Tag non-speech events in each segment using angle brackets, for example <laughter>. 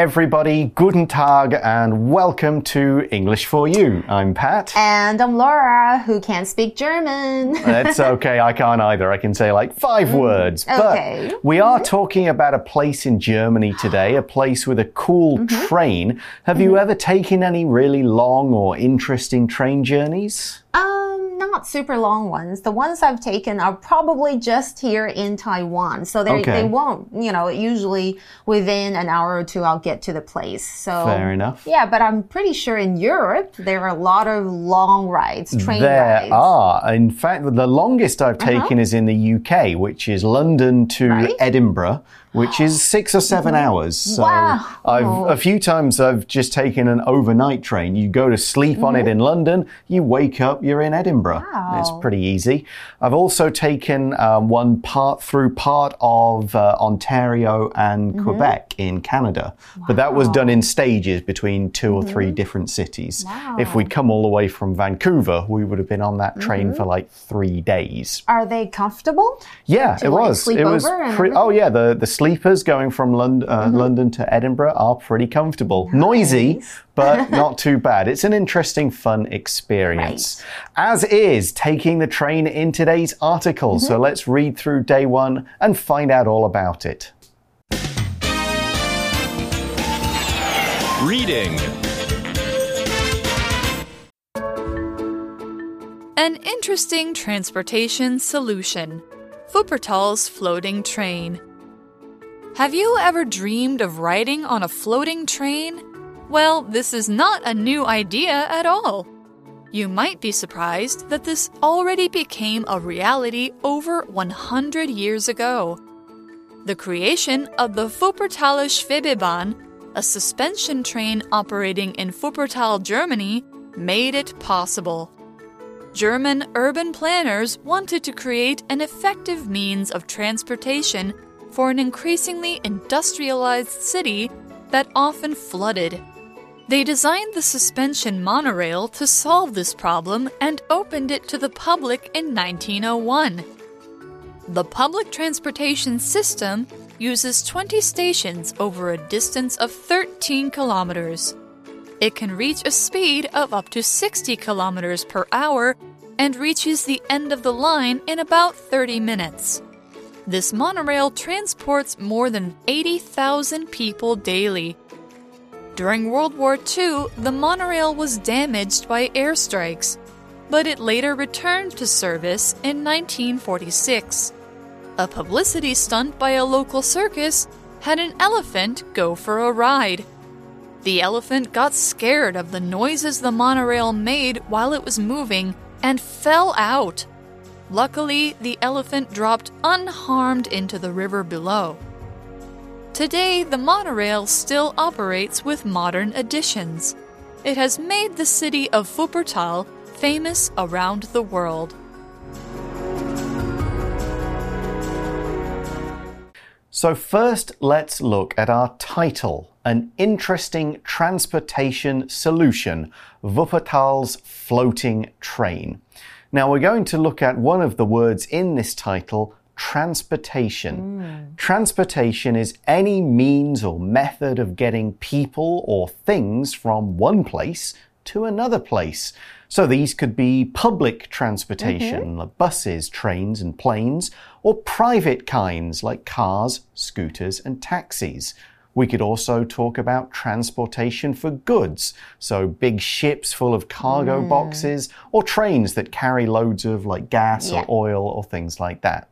Everybody. Guten Tag, and welcome to English for You. I'm Pat. And I'm Laura, who can't speak German. <laughs> That's okay. I can't either. I can say like five mm, words. okay. But we are mm-hmm. talking about a place in Germany today, a place with a cool mm-hmm. train. Have you mm-hmm. ever taken any really long or interesting train journeys? Um, not super long ones. The ones I've taken are probably just here in Taiwan. So they, Okay. they won't, you know, usually within an hour or two, I'll get to the place. So Fair enough. Yeah, but I'm pretty sure in Europe, there are a lot of long rides, train There rides. Uh-huh. are. In fact, the longest I've taken is in the UK, which is London to Right. Edinburgh, which is six or seven hours. So Wow. I've a few times I've just taken an overnight train. You go to sleep on it in London, you wake up, you're in Edinburgh. Wow. It's pretty easy. I've also taken um, one part through part of uh, Ontario and Quebec in Canada, but that was done in stages between two or three different cities. If we'd come all the way from Vancouver, we would have been on that train for like three days. Are they comfortable? Yeah, it like, was. it was. over and oh yeah, the the sleepers going from Lond- uh, London to Edinburgh are pretty comfortable. Noisy, <laughs> but not too bad. It's an interesting, fun experience. As is taking the train in today's article. So let's read through day one and find out all about it. Reading. An interesting transportation solution. Wuppertal's floating train. Have you ever dreamed of riding on a floating train? Well, this is not a new idea at all. You might be surprised that this already became a reality over 100 years ago. The creation of the Wuppertaler Schwebebahn, a suspension train operating in Wuppertal, Germany, made it possible. German urban planners wanted to create an effective means of transportation for an increasingly industrialized city that often flooded. They designed the suspension monorail to solve this problem and opened it to the public in 1901. The public transportation system uses 20 stations over a distance of 13 kilometers. It can reach a speed of up to 60 kilometers per hour and reaches the end of the line in about 30 minutes. This monorail transports more than 80,000 people daily. During World War II, the monorail was damaged by airstrikes, but it later returned to service in 1946. A publicity stunt by a local circus had an elephant go for a ride. The elephant got scared of the noises the monorail made while it was moving and fell out. Luckily, the elephant dropped unharmed into the river below. Today, the monorail still operates with modern additions. It has made the city of Wuppertal famous around the world. So, first, let's look at our title An Interesting Transportation Solution Wuppertal's Floating Train. Now, we're going to look at one of the words in this title transportation. Hmm. Transportation is any means or method of getting people or things from one place to another place. So these could be public transportation, mm-hmm. like buses, trains, and planes, or private kinds like cars, scooters, and taxis. We could also talk about transportation for goods, so big ships full of cargo boxes, or trains that carry loads of like gas Yeah. or oil or things like that.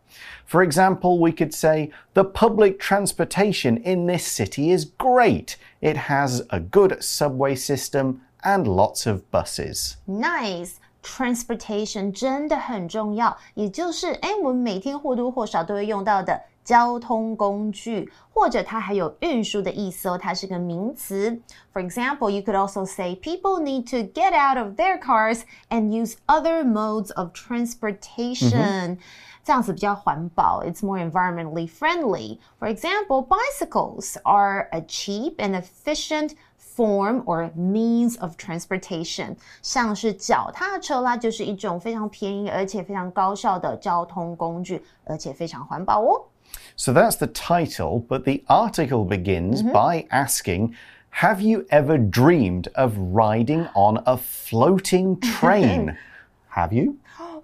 For example, we could say the public transportation in this city is great. It has a good subway system and lots of buses. Nice. Transportation 真的很重要，也就是哎，我们每天或多或少都会用到的 交通工具，或者它还有运输的意思哦，它是个名词。For example, you could also say people need to get out of their cars and use other modes of transportation. 这样子比较环保，it's more environmentally friendly. For example, bicycles are a cheap and efficient form or means of transportation，像是脚踏车啦，就是一种非常便宜而且非常高效的交通工具，而且非常环保哦。 So that's the title, but the article begins by asking Have you ever dreamed of riding on a floating <laughs> train? Have you?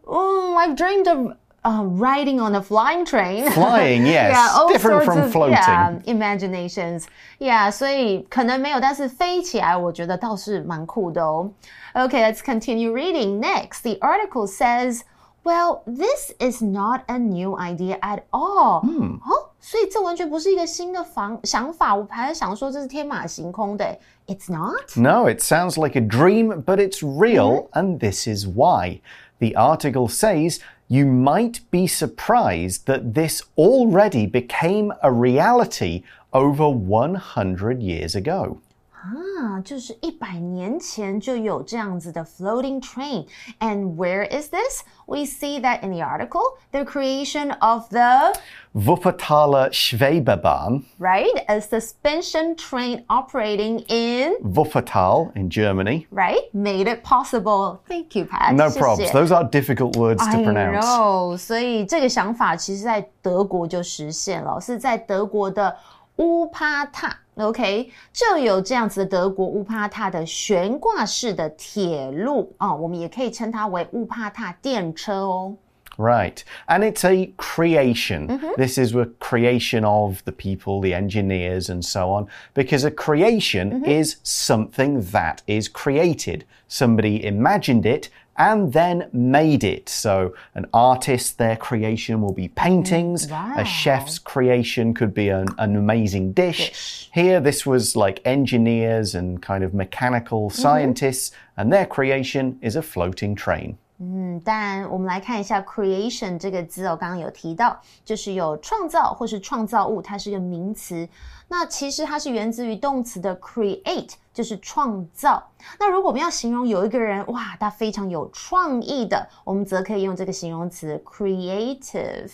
Oh, I've dreamed of uh, riding on a flying train. Flying, <laughs> yes. yeah, all Different sorts from of, floating. Yeah, imaginations. Yeah, 所以可能没有，但是飞起来，我觉得倒是蛮酷的哦。Okay, let's continue reading. Next, the article says. Well, this is not a new idea at all. 嗯，哦，所以这完全不是一个新的方想法。我还在想说这是天马行空的。It's not. No, it sounds like a dream, but it's real, and this is why. The article says you might be surprised that this already became a reality over 100 years ago. 啊，就是一百年前就有这样子的 floating train. And where is this? We see that in the article, the creation of the Wuppertaler Schwebebahn, right a suspension train operating in Wuppertal in Germany. right made it possible. Thank you, Pat. No 谢谢 problems. Those are difficult words to I pronounce. know，所以这个想法其实在德国就实现了，是在德国的 乌帕塔。OK，就有这样子的德国乌帕塔的悬挂式的铁路哦，我们也可以称它为乌帕塔电车哦。 Right. And it's a creation. This is a creation of the people, the engineers, and so on. Because a creation is something that is created. Somebody imagined it and then made it. So, an artist, their creation will be paintings. Mm, wow. A chef's creation could be an, an amazing dish. Dish. Here, this was like engineers and kind of mechanical mm-hmm. scientists, and their creation is a floating train. 嗯，但我们来看一下 creation 这个字哦，刚刚有提到，就是有创造或是创造物，它是一个名词。那其实它是源自于动词的 create，就是创造。那如果我们要形容有一个人，哇，他非常有创意的，我们则可以用这个形容词 creative。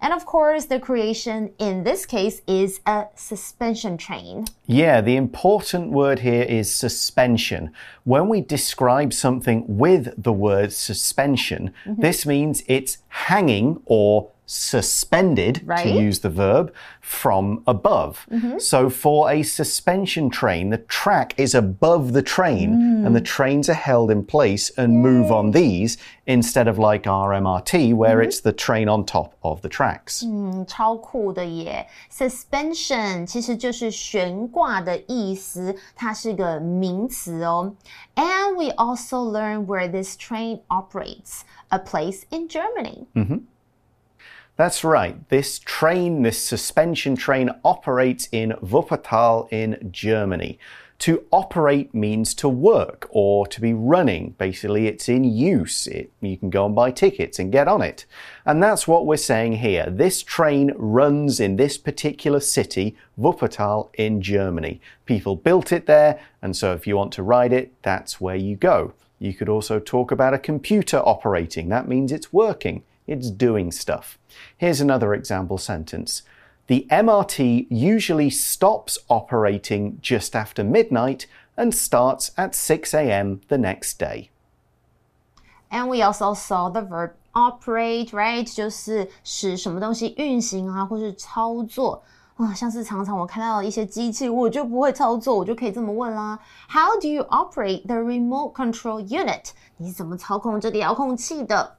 And of course, the creation in this case is a suspension train. Yeah, the important word here is suspension. When we describe something with the word suspension, mm-hmm. this means it's hanging or suspended, to Right. use the verb, from above. So for a suspension train, the track is above the train and the trains are held in place and move on these instead of like our MRT, where it's the train on top of the tracks. 嗯，超酷的耶！Suspension 其实就是悬挂的意思，它是个名词哦。And we also learn where this train operates, a place in Germany. That's right. This train, this suspension train, operates in Wuppertal in Germany. To operate means to work or to be running. Basically, it's in use. It, you can go and buy tickets and get on it. And that's what we're saying here. This train runs in this particular city, Wuppertal in Germany. People built it there, and so if you want to ride it, that's where you go. You could also talk about a computer operating. That means it's working It's doing stuff. Here's another example sentence. The MRT usually stops operating just after midnight and starts at 6 a.m. the next day. And we also saw the verb operate, right？就是使什么东西运行啊，或是操作啊。像是常常我看到一些机器，我就不会操作，我就可以这么问啦：How do you operate the remote control unit？你是怎么操控这个遥控器的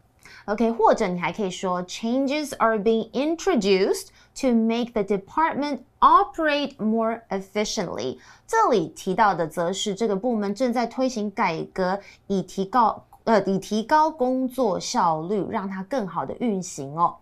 ？OK，或者你还可以说 changes are being introduced to make the department operate more efficiently。这里提到的则是这个部门正在推行改革，以提高呃以提高工作效率，让它更好的运行哦。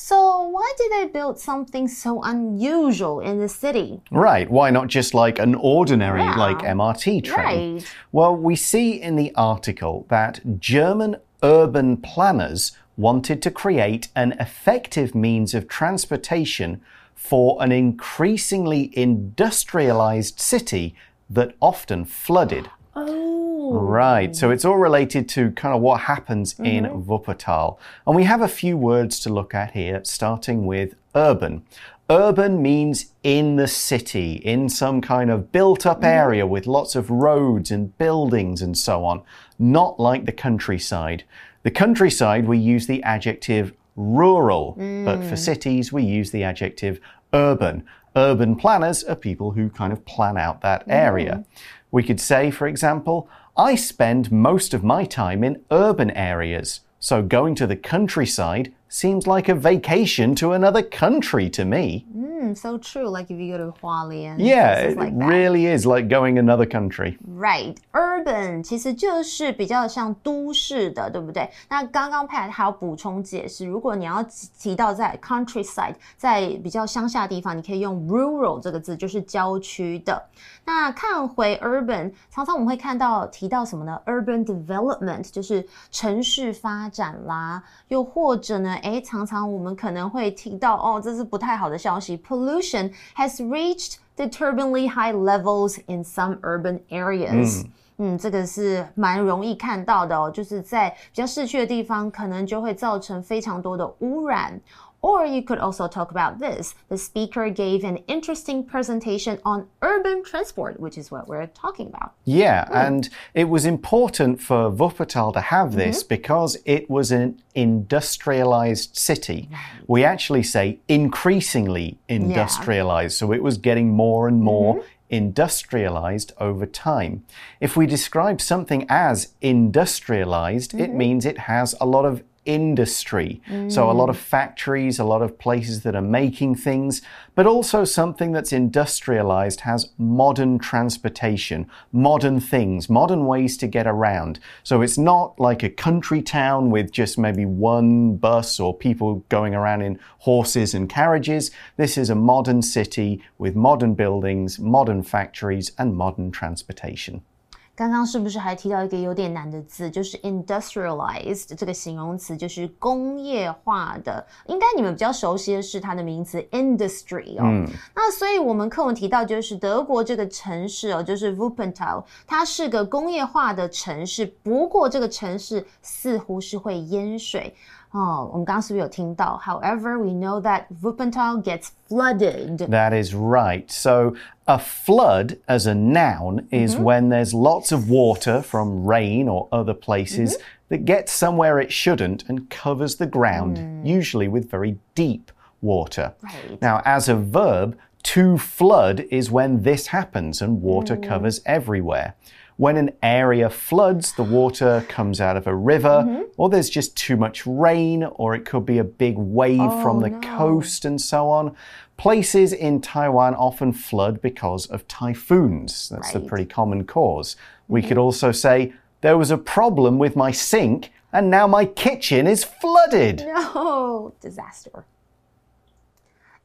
So why did they build something so unusual in the city? Right, why not just like an ordinary, Yeah. like MRT train? Right. Well, we see in the article that German urban planners wanted to create an effective means of transportation for an increasingly industrialized city that often flooded. Oh. Right, so it's all related to kind of what happens in mm-hmm. Wuppertal. And we have a few words to look at here, starting with urban. Urban means in the city, in some kind of built up mm-hmm. area with lots of roads and buildings and so on, not like the countryside. The countryside, we use the adjective rural. But for mm. cities, we use the adjective urban. Urban planners are people who kind of plan out that area. Mm. We could say, for example, I spend most of my time in urban areas. So going to the countryside seems like a vacation to another country to me. Mm, so true. Like if you go to Hualien. Yeah, places it like that. really is like going another country. Right, urban 其实就是比较像都市的，对不对？那刚刚 Pat 还要补充解释，如果你要提提到在 countryside，在比较乡下的地方，你可以用 rural 这个字，就是郊区的。那看回 urban，常常我们会看到提到什么呢？urban development 就是城市发展啦，又或者呢， 诶，常常我们可能会听到哦，这是不太好的消息，pollution has reached disturbingly high levels in some urban areas。嗯，这个是蛮容易看到的哦，就是在比较市区的地方，可能就会造成非常多的污染。Or you could also talk about this. The speaker gave an interesting presentation on urban transport, which is what we're talking about. Yeah, hmm. and it was important for Wuppertal to have mm-hmm. this because it was an industrialized city. We actually say increasingly industrialized, so it was getting more and more mm-hmm. industrialized over time. If we describe something as industrialized, it mm-hmm. means it has a lot of industry. So, a lot mm. of factories, a lot of places that are making things, but also something that's industrialized has modern transportation, modern things, modern ways to get around. So, it's not like a country town with just maybe one bus or people going around in horses and carriages. This is a modern city with modern buildings, modern factories, and modern transportation. 刚刚是不是还提到一个有点难的字，就是 industrialized 这个形容词，就是工业化的。应该你们比较熟悉的是它的名词 industry 哦。那所以我们课文提到，就是德国这个城市哦，就是 Wuppertal，它是个工业化的城市。不过这个城市似乎是会淹水。哦，我们刚刚是不是有听到？However, we know that Wuppertal gets flooded. That is right. So, a flood as a noun is when there's lots of water from rain or other places that gets somewhere it shouldn't and covers the ground, usually with very deep water. Right. Now, as a verb, to flood is when this happens and water covers everywhere. When an area floods, the water comes out of a river, or there's just too much rain, or it could be a big wave from the coast and so on. Places in Taiwan often flood because of typhoons. That's a Right. pretty common cause. We could also say, There was a problem with my sink, and now my kitchen is flooded. No <laughs> disaster。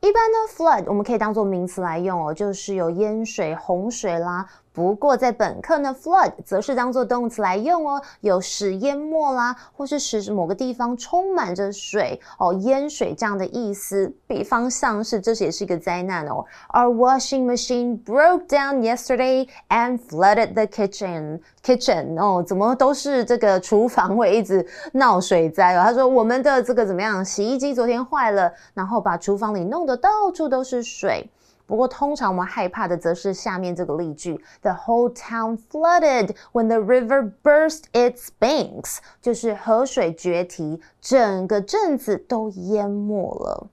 一般呢，flood 我们可以当做名词来用哦，就是有淹水、洪水啦。 不过在本课呢，flood 则是当做动词来用哦，有使淹没啦，或是使某个地方充满着水哦，淹水这样的意思。比方像是这也是一个灾难哦。Our washing machine broke down yesterday and flooded the kitchen. Kitchen 哦，怎么都是这个厨房会一直闹水灾哦。他说我们的这个怎么样？洗衣机昨天坏了，然后把厨房里弄得到处都是水。不过，通常我们害怕的则是下面这个例句：The whole town flooded when the river burst its banks，就是河水决堤，整个镇子都淹没了。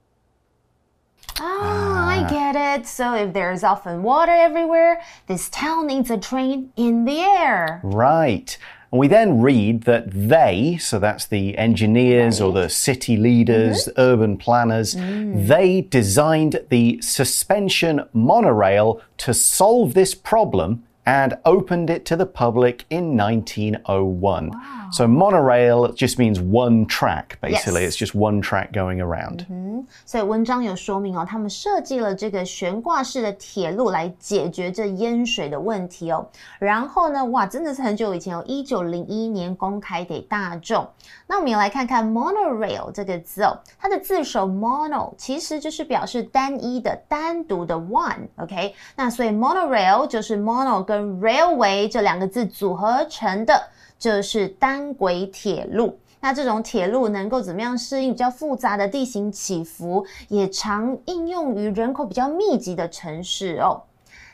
Ah, I get it. So if there's often water everywhere, this town needs a train in the air. Right. And we then read that they, so that's the engineers or the city leaders, mm-hmm. urban planners, mm. they designed the suspension monorail to solve this problem and opened it to the public in 1901. So monorail just means one track, basically. Yes. It's just one track going around. 嗯所以文章有说明哦，他们设计了这个悬挂式的铁路来解决这淹水的问题哦。然后呢，哇，真的是很久以前哦，一九零一年公开给大众。那我们也来看看 monorail 这个字哦，它的字首 mono 其实就是表示单一的、单独的 one，OK？、那所以 monorail 就是 mono 跟 railway 这两个字组合成的，就是单轨铁路。那这种铁路能够怎么样适应比较复杂的地形起伏，也常应用于人口比较密集的城市哦。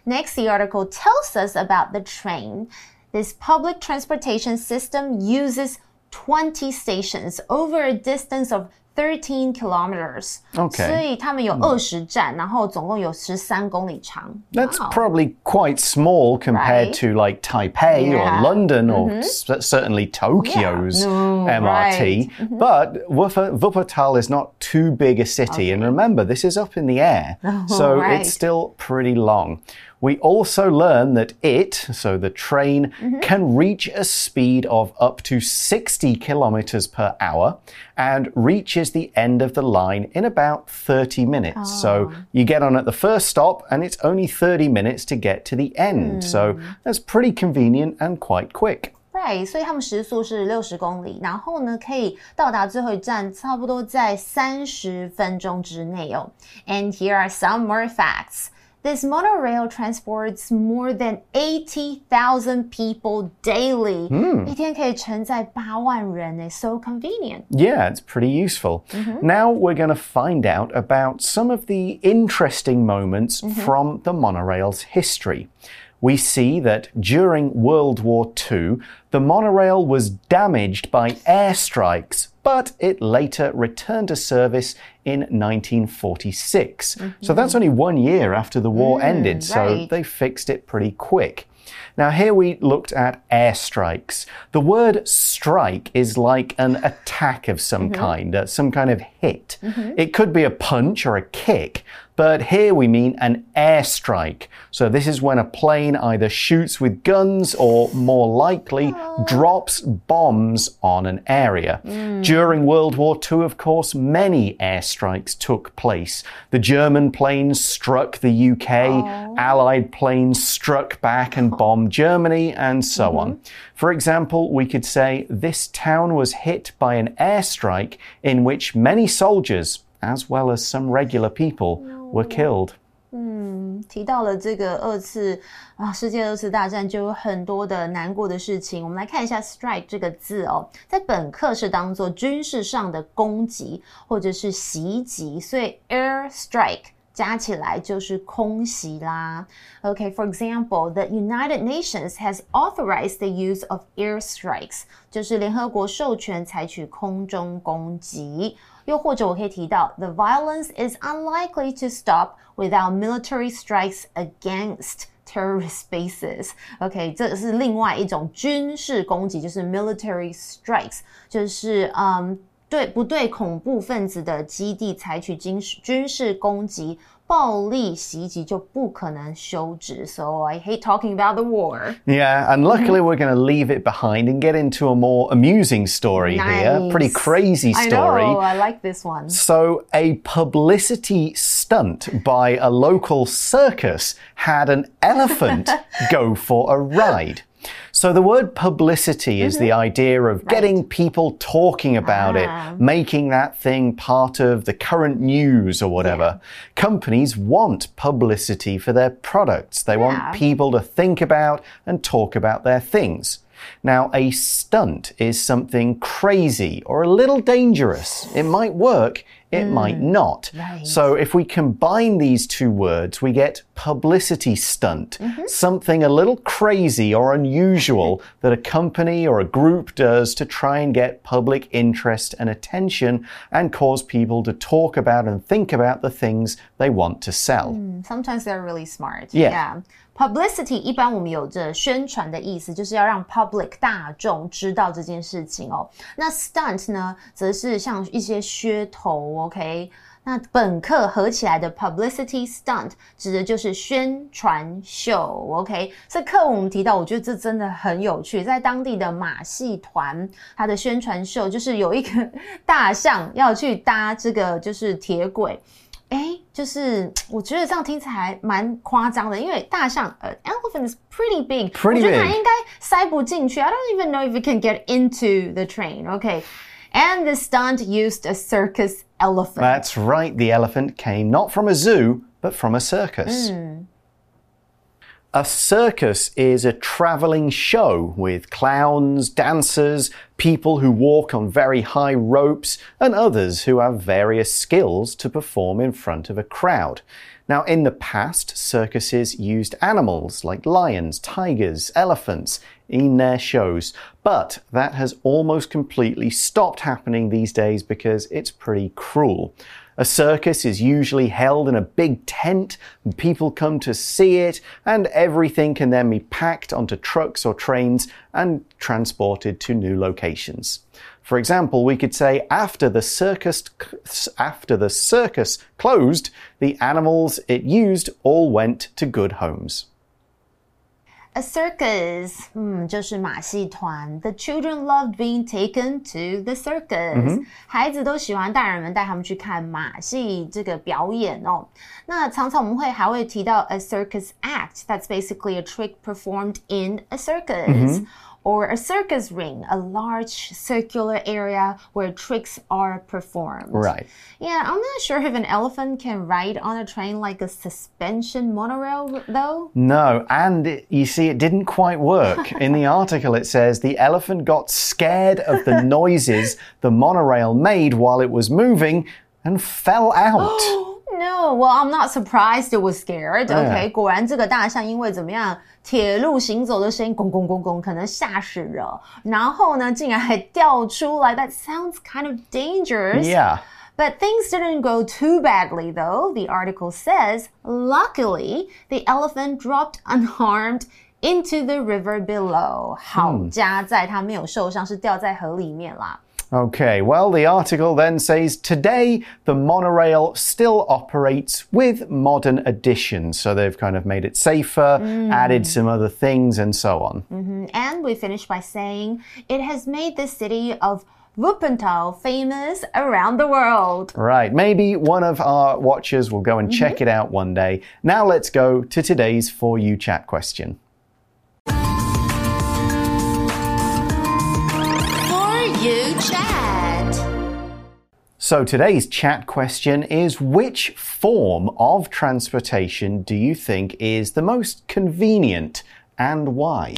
Next, the article tells us about the train. This public transportation system uses 20 stations over a distance of 13 kilometers. Okay. 所以他们有二十站，然后总共有十三公里长。 That's Wow. probably quite small compared Right. to like Taipei Yeah. Mm-hmm. or London or s- certainly Tokyo's No, MRT. right. Mm-hmm. But Wupper- Wuppertal is not too big a city. And remember, this is up in the air. so right. it's still pretty long. We also learn that it, so the train, Mm-hmm. can reach a speed of up to 60 kilometers per hour and reaches the end of the line in about 30 minutes. So Oh. you get on at the first stop and it's only 30 minutes to get to the end. So Hmm. that's pretty convenient and quite quick. Right，所以他们时速是六十公里，然后呢可以到达最后一站，差不多在三十分钟之内哦。And here are some more facts. This monorail transports more than 80,000 people daily. 一天可以承载八万人诶，so convenient. Yeah, it's pretty useful. Now we're going to find out about some of the interesting moments from the monorail's history. We see that during World War II, the monorail was damaged by airstrikes, but it later returned to service in 1946. So mm-hmm. that's only one year after the war mm, ended, so right. they fixed it pretty quick. Now, here we looked at airstrikes. The word strike is like an attack of some mm-hmm. kind, uh, some kind of hit. Mm-hmm. It could be a punch or a kick, but here we mean an airstrike. So, this is when a plane either shoots with guns or, more likely, drops bombs on an area. Mm. During World War II, of course, many airstrikes took place. The German planes struck the UK, Allied planes struck back and bombed Germany, and so mm-hmm. on. For example, we could say this town was hit by an airstrike in which many soldiers, as well as some regular people, were killed. 嗯提到了这个二次啊世界二次大战，就有很多的难过的事情。我们来看一下 “strike” 这个字哦，在本课是当做军事上的攻击或者是袭击，所以 air strike 加起来就是空袭啦。Okay, for example, the United Nations has authorized the use of airstrikes，就是联合国授权采取空中攻击。又或者我可以提到，the violence is unlikely to stop without military strikes against terrorist bases。OK，这是另外一种军事攻击，就是 military strikes，就是嗯。 对不对恐怖分子的基地采取军事军事攻击、暴力袭击就不可能休止。So I hate talking about the war. Yeah, and luckily we're going to leave it behind and get into a more amusing story here. Nice. Pretty crazy I story. know, I like this one. So, a publicity stunt by a local circus had an elephant <laughs> go for a ride. So, the word publicity is the idea of getting people talking about Ah. it, making that thing part of the current news or whatever. Companies want publicity for their products, they Yeah. want people to think about and talk about their things. Now, a stunt is something crazy or a little dangerous. It might work, it might mm. not. right. So, if we combine these two words, we get publicity stunt, mm-hmm. something a little crazy or unusual <laughs> that a company or a group does to try and get public interest and attention and cause people to talk about and think about the things they want to sell. Mm, sometimes they're really smart. Yeah. Publicity 一般我们有着宣传的意思，就是要让 public 大众知道这件事情哦。那 stunt 呢，则是像一些噱头，OK。那本课合起来的 publicity stunt 指的就是宣传秀，OK。这课我们提到，我觉得这真的很有趣，在当地的马戏团，它的宣传秀就是有一个 <laughs> 大象要去搭这个就是铁轨。哎，就是我觉得这样听起来蛮夸张的，因为大象呃，elephant is pretty big， Pretty 我觉得它 big 应该塞不进去。I don't even know if it can get into the train. Okay. And the stunt used a circus elephant. That's right, the elephant came not from a zoo, but from a circus. a circus is a traveling show with clowns, dancers, people who walk on very high ropes, and others who have various skills to perform in front of a crowd. Now, in the past, circuses used animals like lions, tigers, elephants in their shows, but that has almost completely stopped happening these days because it's pretty cruel. A circus is usually held in a big tent, and people come to see it, and everything can then be packed onto trucks or trains and transported to new locations. For example, we could say after the circus after the circus closed, the animals it used all went to good homes. A circus，嗯，就是马戏团。The children loved being taken to the circus、嗯。孩子都喜欢大人们带他们去看马戏这个表演哦。那常常我们会还会提到 a circus act. That's basically a trick performed in a circus. 嗯 or a circus ring, a large circular area where tricks are performed. Right. Yeah, I'm not sure if an elephant can ride on a train like a suspension monorail, though. No, and it, you see, it didn't quite work. <laughs> In the article, it says the elephant got scared of the <laughs> noises the monorail made while it was moving and fell out. <gasps> <gasps> <gasps> Oh, No, well, I'm not surprised it was scared. OK，、yeah. 果然这个大象因为怎么样，铁路行走的声音，咣咣咣咣，可能吓死了。然后呢，竟然还掉出来。That sounds kind of dangerous. Yeah. But things didn't go too badly, though. The article says, luckily, the elephant dropped unharmed into the river below. 好家在它没有受伤，是掉在河里面啦。 Okay, well, the article then says today the monorail still operates with modern additions. So they've kind of made it safer, mm. added some other things, and so on. Mm -hmm. And we finish by saying it has made the city of Wuppertal famous around the world. Right, maybe one of our watchers will go and mm -hmm. check it out one day. Now let's go to today's For You chat question. So today's chat question is which form of transportation do you think is the most convenient and why?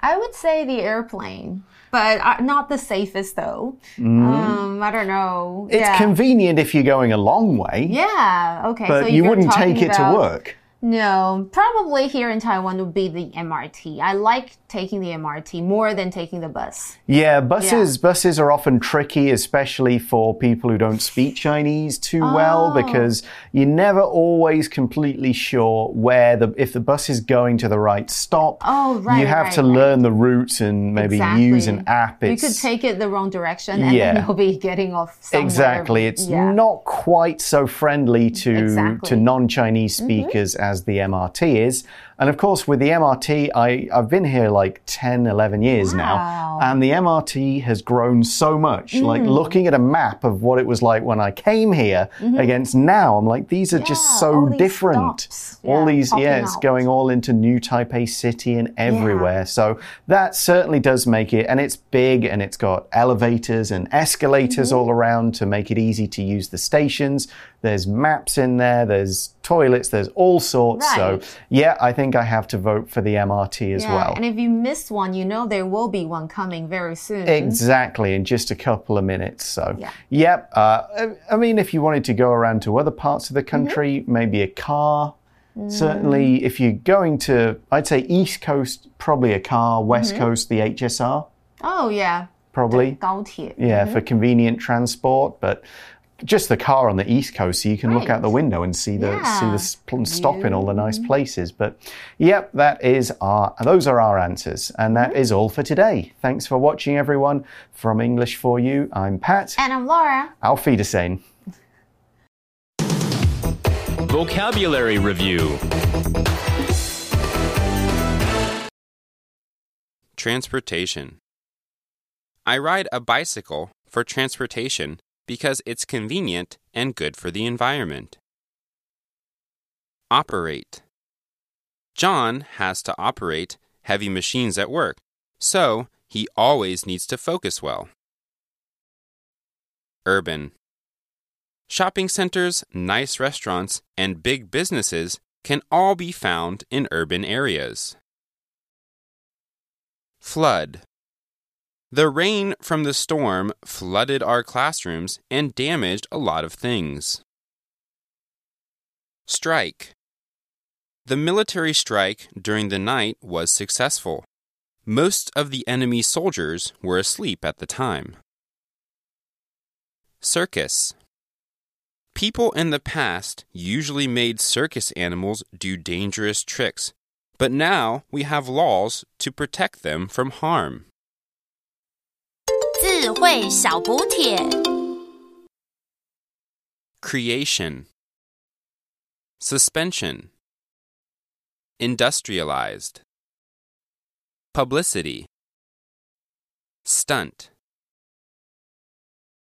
I would say the airplane but uh, not the safest though. Mm. Um, I don't know. It's yeah. convenient if you're going a long way. Yeah, okay. But so you wouldn't take it to work. No, probably here in Taiwan would be the MRT. I like taking the MRT more than taking the bus. Yeah, buses yeah. buses are often tricky, especially for people who don't speak Chinese too oh. well, because you're never always completely sure where the if the bus is going to the right stop. Oh, right. You have right, to right. learn the routes and maybe exactly. use an app. It's, you could take it the wrong direction and yeah. then you'll be getting off somewhere. Exactly. It's yeah. not quite so friendly to exactly. to non-Chinese mm-hmm. speakers mm -hmm. as as the MRT is. And of course, with the MRT, I, I've been here like 10, 11 years wow. now, and the MRT has grown so much. Mm. Like looking at a map of what it was like when I came here mm -hmm. against now, I'm like, these are yeah, just so different. Yeah, all these, yeah, it's out. going all into new Taipei City and everywhere. Yeah. So that certainly does make it, and it's big and it's got elevators and escalators mm -hmm. all around to make it easy to use the stations. There's maps in there, there's toilets, there's all sorts. Right. So, yeah, I think I have to vote for the MRT as yeah, well. And if you miss one, you know there will be one coming very soon. Exactly, in just a couple of minutes. So, yeah. yep. Uh, I mean, if you wanted to go around to other parts of the country, mm -hmm. maybe a car. Mm. Certainly, if you're going to, I'd say East Coast, probably a car. West mm -hmm. Coast, the HSR. Oh, yeah. Probably. Yeah, -hmm. for convenient transport. But just the car on the east coast, so you can right. look out the window and see the yeah. see the stop in all the nice places. But yep, that is our those are our answers, and that mm -hmm. is all for today. Thanks for watching, everyone. From English for You, I'm Pat, and I'm Laura. Auf Wiedersehen. Vocabulary Review Transportation I ride a bicycle for transportation because it's convenient and good for the environment. Operate. John has to operate heavy machines at work, so he always needs to focus well. Urban. Shopping centers, nice restaurants, and big businesses can all be found in urban areas. Flood. The rain from the storm flooded our classrooms and damaged a lot of things. Strike. The military strike during the night was successful. Most of the enemy soldiers were asleep at the time. Circus. People in the past usually made circus animals do dangerous tricks, but now we have laws to protect them from harm. 智慧小补帖 Creation. Suspension. Industrialized. Publicity. Stunt.